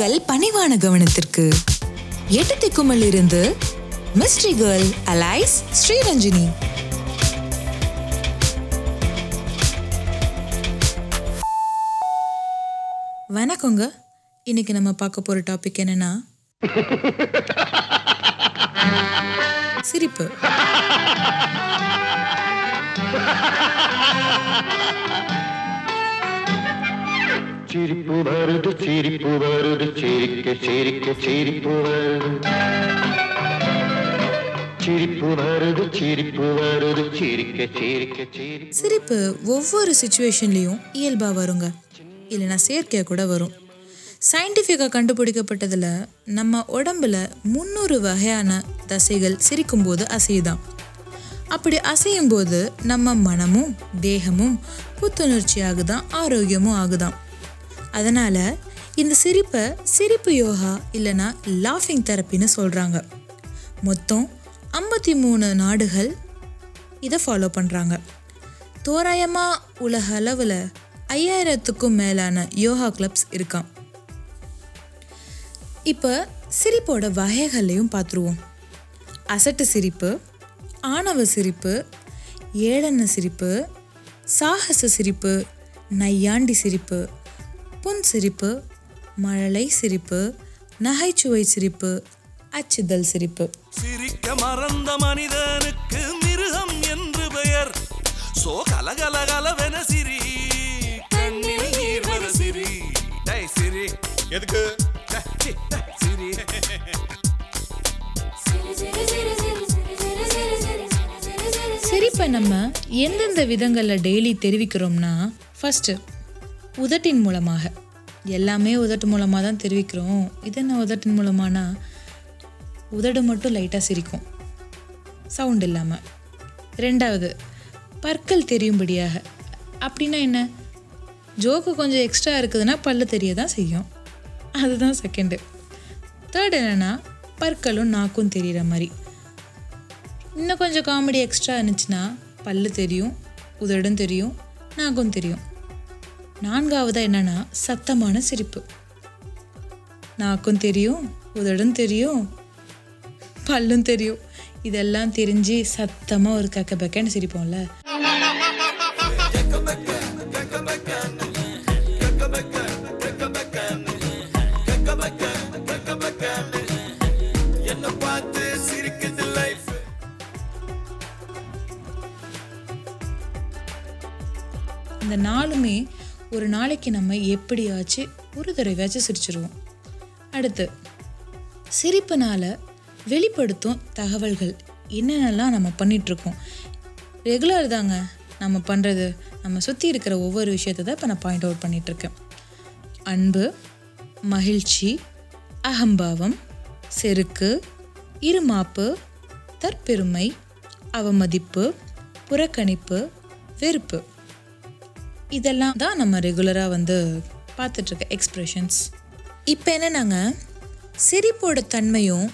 உங்கள் பணிவான கவனத்திற்கு எட்டு திக்குமல் இருந்து மிஸ்ட்ரி கேர்ள் அலைஸ் ஸ்ரீரஞ்சினி. வணக்கங்க. இன்னைக்கு நம்ம பார்க்க போற டாபிக் என்னன்னா? சிரிப்பு. சிரிப்பு வருது சிரிப்பு வருது சிரிக்க சிரிக்க சிரிப்பு வருது. சிரிப்பு வருது சிரிப்பு வருது சிரிக்க சிரிக்க சிரிப்பு. சிரிப்பு ஒவ்வொரு சுச்சுவேஷன்லேயும் இயல்பாக வருங்க. இல்லைன்னா செயற்கையாக கூட வரும். சயின்டிஃபிக்காக கண்டுபிடிக்கப்பட்டதில் நம்ம உடம்புல முந்நூறு வகையான தசைகள் சிரிக்கும்போது அசையுதான். அப்படி அசையும் போது நம்ம மனமும் தேகமும் புத்துணர்ச்சி ஆகுதாம் ஆரோக்கியமும் ஆகுதாம் அதனால் இந்த சிரிப்பை சிரிப்பு யோகா இல்லைன்னா லாஃபிங் தெரப்பின்னு சொல்கிறாங்க மொத்தம் ஐம்பத்தி மூணு நாடுகள் இதை ஃபாலோ பண்ணுறாங்க தோராயமாக உலக அளவில் ஐயாயிரத்துக்கும் மேலான யோகா கிளப்ஸ் இருக்காம். இப்போ சிரிப்போட வகைகளையும் பார்த்துருவோம் அசட்டு சிரிப்பு ஆணவ சிரிப்பு ஏழன சிரிப்பு சாகச சிரிப்பு நையாண்டி சிரிப்பு புன் சிரிப்பு மழலை சிரிப்பு நகைச்சுவை சிரிப்பு அச்சுதல் சிரிப்பு. சிரிக்க மறந்த மனிதனுக்கு மிருகம் என்று பெயர். சோ கலகலகலவென சிரி கண்ணில் நீர் வர சிரி. டேய் சிரி. எதுக்கு? சிரி. சிரிப்பை நம்ம எந்தெந்த விதங்களில் டெய்லி தெரிவிக்கிறோம்னா ஃபஸ்ட்டு உதட்டின் மூலமாக. எல்லாமே உதட்டு மூலமாக தான் தெரிவிக்கிறோம். இது என்ன உதட்டின் மூலமானா உதடு மட்டும் லைட்டாக சிரிக்கும். சவுண்ட் இல்லாமல் ரெண்டாவது பற்கள் தெரியும்படியாக. அப்படின்னா என்ன? ஜோக்கு கொஞ்சம் எக்ஸ்ட்ரா இருக்குதுன்னா பல்லு தெரிய தான் செய்யும். அதுதான் செகண்டு தேர்ட் என்னென்னா பற்களும் நாக்கும் தெரிகிற மாதிரி. இன்னும் கொஞ்சம் காமெடி எக்ஸ்ட்ரா இருந்துச்சுன்னா பல்லு தெரியும் உதடும் தெரியும் நாக்கும் தெரியும். நான்காவதாக என்னன்னா சத்தமான சிரிப்பு. நாக்கும் தெரியும் உதடும் தெரியும் பல்லும் தெரியும். இதெல்லாம் தெரிஞ்சு சத்தமாக ஒரு கக்க பக்கன்னு சிரிப்போம்ல. இந்த நாளுமே ஒரு நாளைக்கு நம்ம எப்படியாச்சு ஒரு தடவையாச்சும் சிரிச்சிருவோம். அடுத்து சிரிப்பினால் வெளிப்படுத்தும் தகவல்கள் என்னென்னலாம் நம்ம பண்ணிகிட்ருக்கோம் ரெகுலர் தாங்க நம்ம பண்ணுறது நம்ம சுற்றி இருக்கிற ஒவ்வொரு விஷயத்தை தான் இப்போ நான் பாயிண்ட் அவுட் பண்ணிகிட்ருக்கேன் அன்பு மகிழ்ச்சி அகம்பாவம் செருக்கு இருமாப்பு தற்பெருமை அவமதிப்பு புறக்கணிப்பு வெறுப்பு. இதெல்லாம் தான் நம்ம ரெகுலராக வந்து பார்த்துட்ருக்க எக்ஸ்ப்ரெஷன்ஸ் இப்போ என்ன நாங்கள் சிரிப்போட தன்மையும்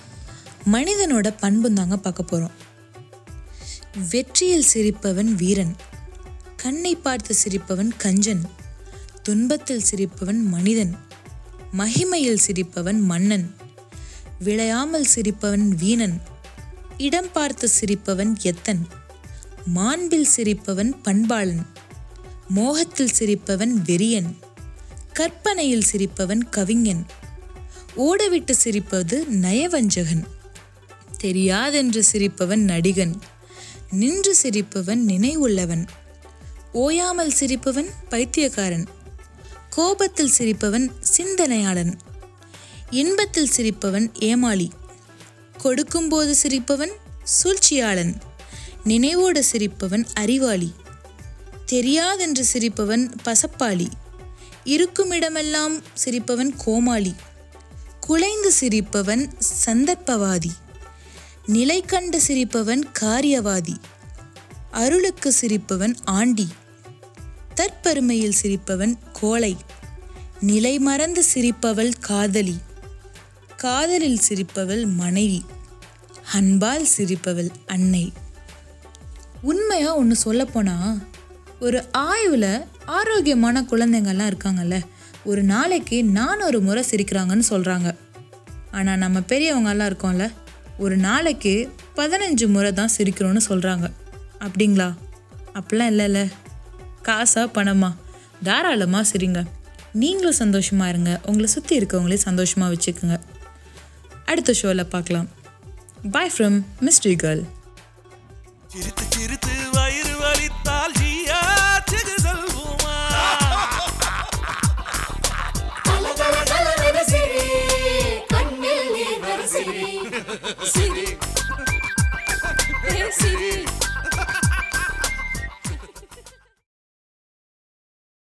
மனிதனோட பண்பும் தாங்க பார்க்க போகிறோம் வெற்றியில் சிரிப்பவன் வீரன் கண்ணை பார்த்து சிரிப்பவன் கஞ்சன் துன்பத்தில் சிரிப்பவன் மனிதன் மகிமையில் சிரிப்பவன் மன்னன் விளையாமல் சிரிப்பவன் வீணன் இடம் பார்த்து சிரிப்பவன் எத்தன் மாண்பில் சிரிப்பவன் பண்பாளன் மோகத்தில் சிரிப்பவன் வெறியன் கற்பனையில் சிரிப்பவன் கவிஞன் ஓடவிட்டு சிரிப்பது நயவஞ்சகன் தெரியாதென்று சிரிப்பவன் நடிகன் நின்று சிரிப்பவன் நினைவுள்ளவன் ஓயாமல் சிரிப்பவன் பைத்தியக்காரன் கோபத்தில் சிரிப்பவன் சிந்தனையாளன் இன்பத்தில் சிரிப்பவன் ஏமாளி கொடுக்கும்போது சிரிப்பவன் சூழ்ச்சியாளன் நினைவோடு சிரிப்பவன் அறிவாளி. தெரியாதென்று சிரிப்பவன் பசப்பாளி. இருக்குமிடமெல்லாம் சிரிப்பவன் கோமாளி. குலைந்து சிரிப்பவன் சந்தர்ப்பவாதி. நிலை கண்டு சிரிப்பவன் காரியவாதி. அருளுக்கு சிரிப்பவன் ஆண்டி. தற்பெருமையில் சிரிப்பவன் கோழை. நிலை மறந்து சிரிப்பவள் காதலி. காதலில் சிரிப்பவள் மனைவி. அன்பால் சிரிப்பவள் அன்னை. உண்மையாக ஒன்று சொல்லப்போனால் ஒரு ஆய்வில் ஆரோக்கியமான குழந்தைங்கள்லாம் இருக்காங்கல்ல ஒரு நாளைக்கு நானூறு முறை சிரிக்கிறாங்கன்னு சொல்கிறாங்க ஆனால் நம்ம பெரியவங்கெல்லாம் இருக்கோம்ல ஒரு நாளைக்கு பதினஞ்சு முறை தான் சிரிக்கிறோன்னு சொல்கிறாங்க அப்படிங்களா? அப்படிலாம் இல்லைல்ல. காசா பணமா? தாராளமாக சிரிங்க. நீங்களும் சந்தோஷமாக இருங்க. உங்களை சுற்றி இருக்கவங்களே சந்தோஷமாக வச்சுக்கோங்க. அடுத்த ஷோவில் பார்க்கலாம். பாய் ஃப்ரம் மிஸ்ட்ரி கேர்ள் சிரித்து சிரித்து வயிறு வலித்தால்